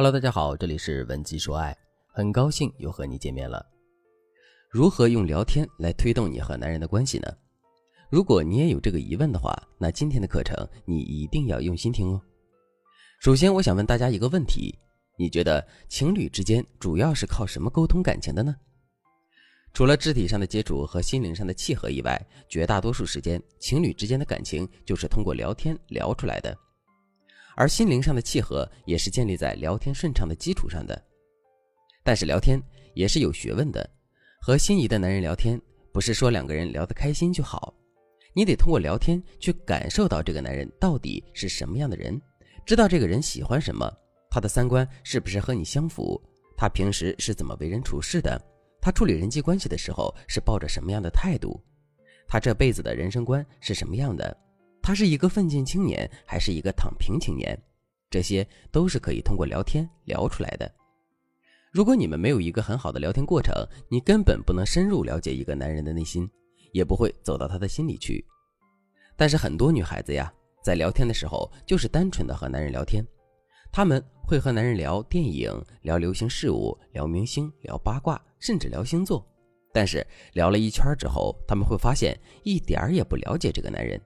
Hello，大家好，这里是文姬说爱，很高兴又和你见面了。如何用聊天来推动你和男人的关系呢？如果你也有这个疑问的话，那今天的课程你一定要用心听哦。首先，我想问大家一个问题：你觉得情侣之间主要是靠什么沟通感情的呢？除了肢体上的接触和心灵上的契合以外，绝大多数时间，情侣之间的感情就是通过聊天聊出来的。而心灵上的契合也是建立在聊天顺畅的基础上的，但是聊天也是有学问的。和心仪的男人聊天，不是说两个人聊得开心就好，你得通过聊天去感受到这个男人到底是什么样的人，知道这个人喜欢什么，他的三观是不是和你相符，他平时是怎么为人处事的，他处理人际关系的时候是抱着什么样的态度，他这辈子的人生观是什么样的。他是一个奋进青年，还是一个躺平青年？这些都是可以通过聊天聊出来的。如果你们没有一个很好的聊天过程，你根本不能深入了解一个男人的内心，也不会走到他的心里去。但是很多女孩子呀，在聊天的时候就是单纯的和男人聊天，他们会和男人聊电影、聊流行事物、聊明星、聊八卦，甚至聊星座。但是聊了一圈之后，他们会发现一点儿也不了解这个男人。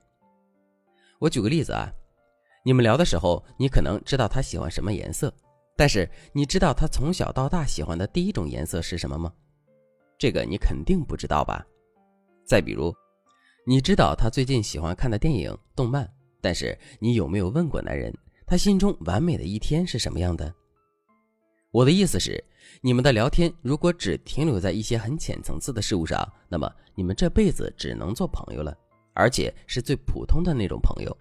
我举个例子啊，你们聊的时候，你可能知道他喜欢什么颜色，但是你知道他从小到大喜欢的第一种颜色是什么吗？这个你肯定不知道吧？再比如，你知道他最近喜欢看的电影、动漫，但是你有没有问过男人，他心中完美的一天是什么样的？我的意思是，你们的聊天如果只停留在一些很浅层次的事物上，那么你们这辈子只能做朋友了。而且是最普通的那种朋友，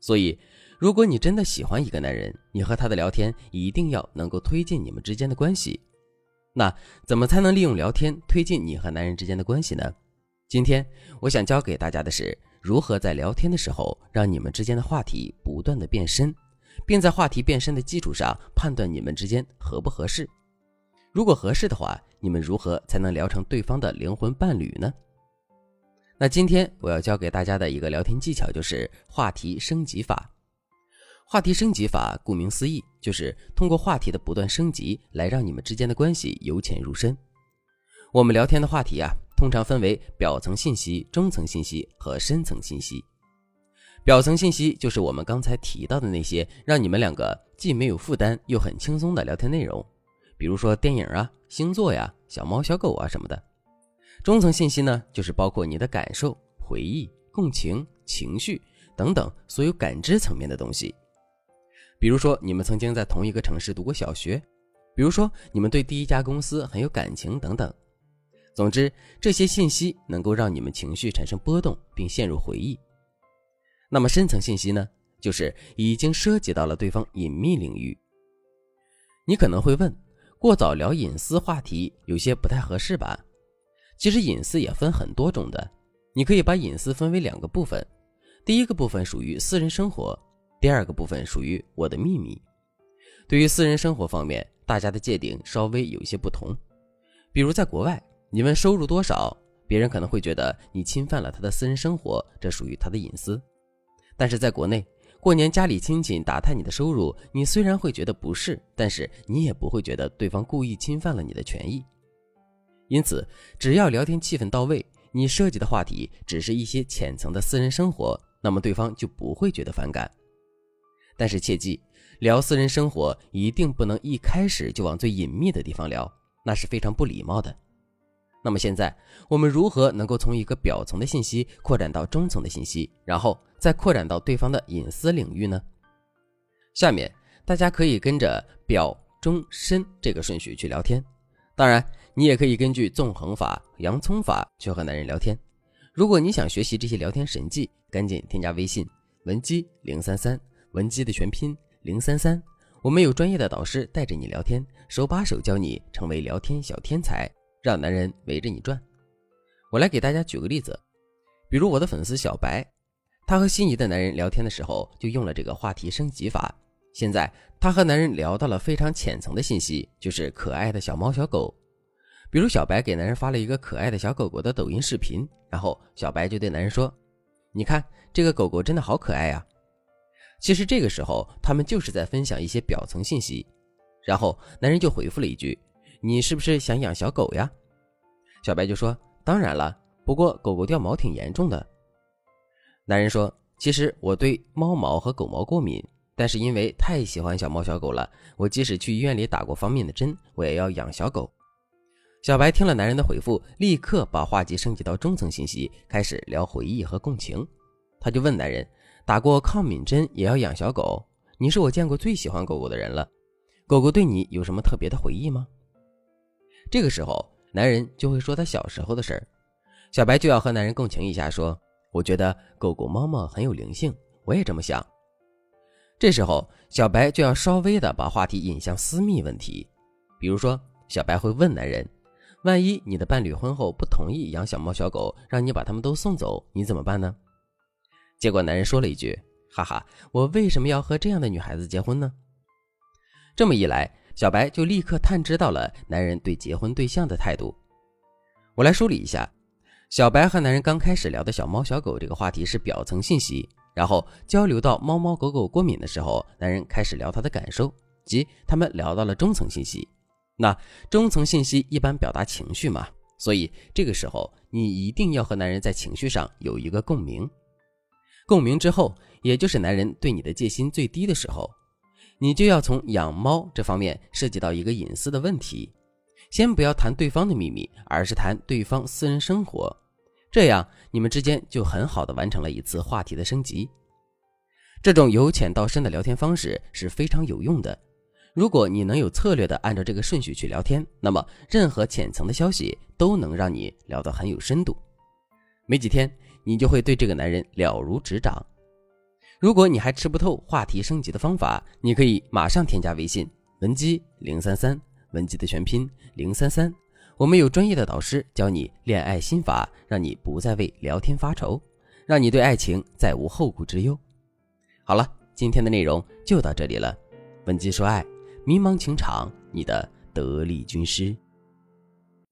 所以，如果你真的喜欢一个男人，你和他的聊天一定要能够推进你们之间的关系。那怎么才能利用聊天推进你和男人之间的关系呢？今天我想教给大家的是如何在聊天的时候让你们之间的话题不断的变深，并在话题变深的基础上判断你们之间合不合适。如果合适的话，你们如何才能聊成对方的灵魂伴侣呢？那今天我要教给大家的一个聊天技巧就是话题升级法。话题升级法顾名思义，就是通过话题的不断升级来让你们之间的关系由浅入深。我们聊天的话题啊，通常分为表层信息、中层信息和深层信息。表层信息就是我们刚才提到的那些让你们两个既没有负担又很轻松的聊天内容，比如说电影啊、星座呀、小猫小狗啊什么的。中层信息呢，就是包括你的感受、回忆、共情、情绪等等所有感知层面的东西。比如说，你们曾经在同一个城市读过小学；比如说，你们对第一家公司很有感情等等。总之，这些信息能够让你们情绪产生波动，并陷入回忆。那么，深层信息呢，就是已经涉及到了对方隐秘领域。你可能会问：过早聊隐私话题有些不太合适吧？其实隐私也分很多种的，你可以把隐私分为两个部分，第一个部分属于私人生活，第二个部分属于我的秘密。对于私人生活方面，大家的界定稍微有一些不同。比如在国外，你问收入多少，别人可能会觉得你侵犯了他的私人生活，这属于他的隐私。但是在国内，过年家里亲戚打探你的收入，你虽然会觉得不是，但是你也不会觉得对方故意侵犯了你的权益。因此，只要聊天气氛到位，你涉及的话题只是一些浅层的私人生活，那么对方就不会觉得反感。但是切记，聊私人生活一定不能一开始就往最隐秘的地方聊，那是非常不礼貌的。那么现在，我们如何能够从一个表层的信息扩展到中层的信息，然后再扩展到对方的隐私领域呢？下面大家可以跟着表、中、深这个顺序去聊天。当然，你也可以根据纵横法、洋葱法去和男人聊天。如果你想学习这些聊天神技，赶紧添加微信文姬零三三，文姬的全拼零三三。我们有专业的导师带着你聊天，手把手教你成为聊天小天才，让男人围着你转。我来给大家举个例子，比如我的粉丝小白，他和心仪的男人聊天的时候就用了这个话题升级法。现在他和男人聊到了非常浅层的信息，就是可爱的小猫小狗。比如小白给男人发了一个可爱的小狗狗的抖音视频，然后小白就对男人说：“你看这个狗狗真的好可爱呀。”其实这个时候他们就是在分享一些表层信息，然后男人就回复了一句：“你是不是想养小狗呀？”小白就说：“当然了，不过狗狗掉毛挺严重的。”男人说：“其实我对猫毛和狗毛过敏，但是因为太喜欢小猫小狗了，我即使去医院里打过方面的针，我也要养小狗。”小白听了男人的回复，立刻把话题升级到中层信息，开始聊回忆和共情。他就问男人：“打过抗敏针也要养小狗？你是我见过最喜欢狗狗的人了。”狗狗对你有什么特别的回忆吗？这个时候，男人就会说他小时候的事儿，小白就要和男人共情一下，说：“我觉得狗狗、猫猫很有灵性，我也这么想。”这时候，小白就要稍微的把话题引向私密问题，比如说，小白会问男人：“万一你的伴侣婚后不同意养小猫小狗，让你把它们都送走，你怎么办呢？”结果男人说了一句：“哈哈，我为什么要和这样的女孩子结婚呢？”这么一来，小白就立刻探知到了男人对结婚对象的态度。我来梳理一下：小白和男人刚开始聊的小猫小狗这个话题是表层信息，然后交流到猫猫狗狗过敏的时候，男人开始聊他的感受，即他们聊到了中层信息。那中层信息一般表达情绪嘛，所以这个时候你一定要和男人在情绪上有一个共鸣。共鸣之后，也就是男人对你的戒心最低的时候。你就要从养猫这方面涉及到一个隐私的问题，先不要谈对方的秘密，而是谈对方私人生活，这样你们之间就很好的完成了一次话题的升级。这种由浅到深的聊天方式是非常有用的。如果你能有策略的按照这个顺序去聊天，那么任何浅层的消息都能让你聊得很有深度。没几天，你就会对这个男人了如指掌。如果你还吃不透话题升级的方法，你可以马上添加微信文姬零三三，文姬的全拼零三三，我们有专业的导师教你恋爱心法，让你不再为聊天发愁，让你对爱情再无后顾之忧。好了，今天的内容就到这里了，文姬说爱，迷茫情场，你的得力军师。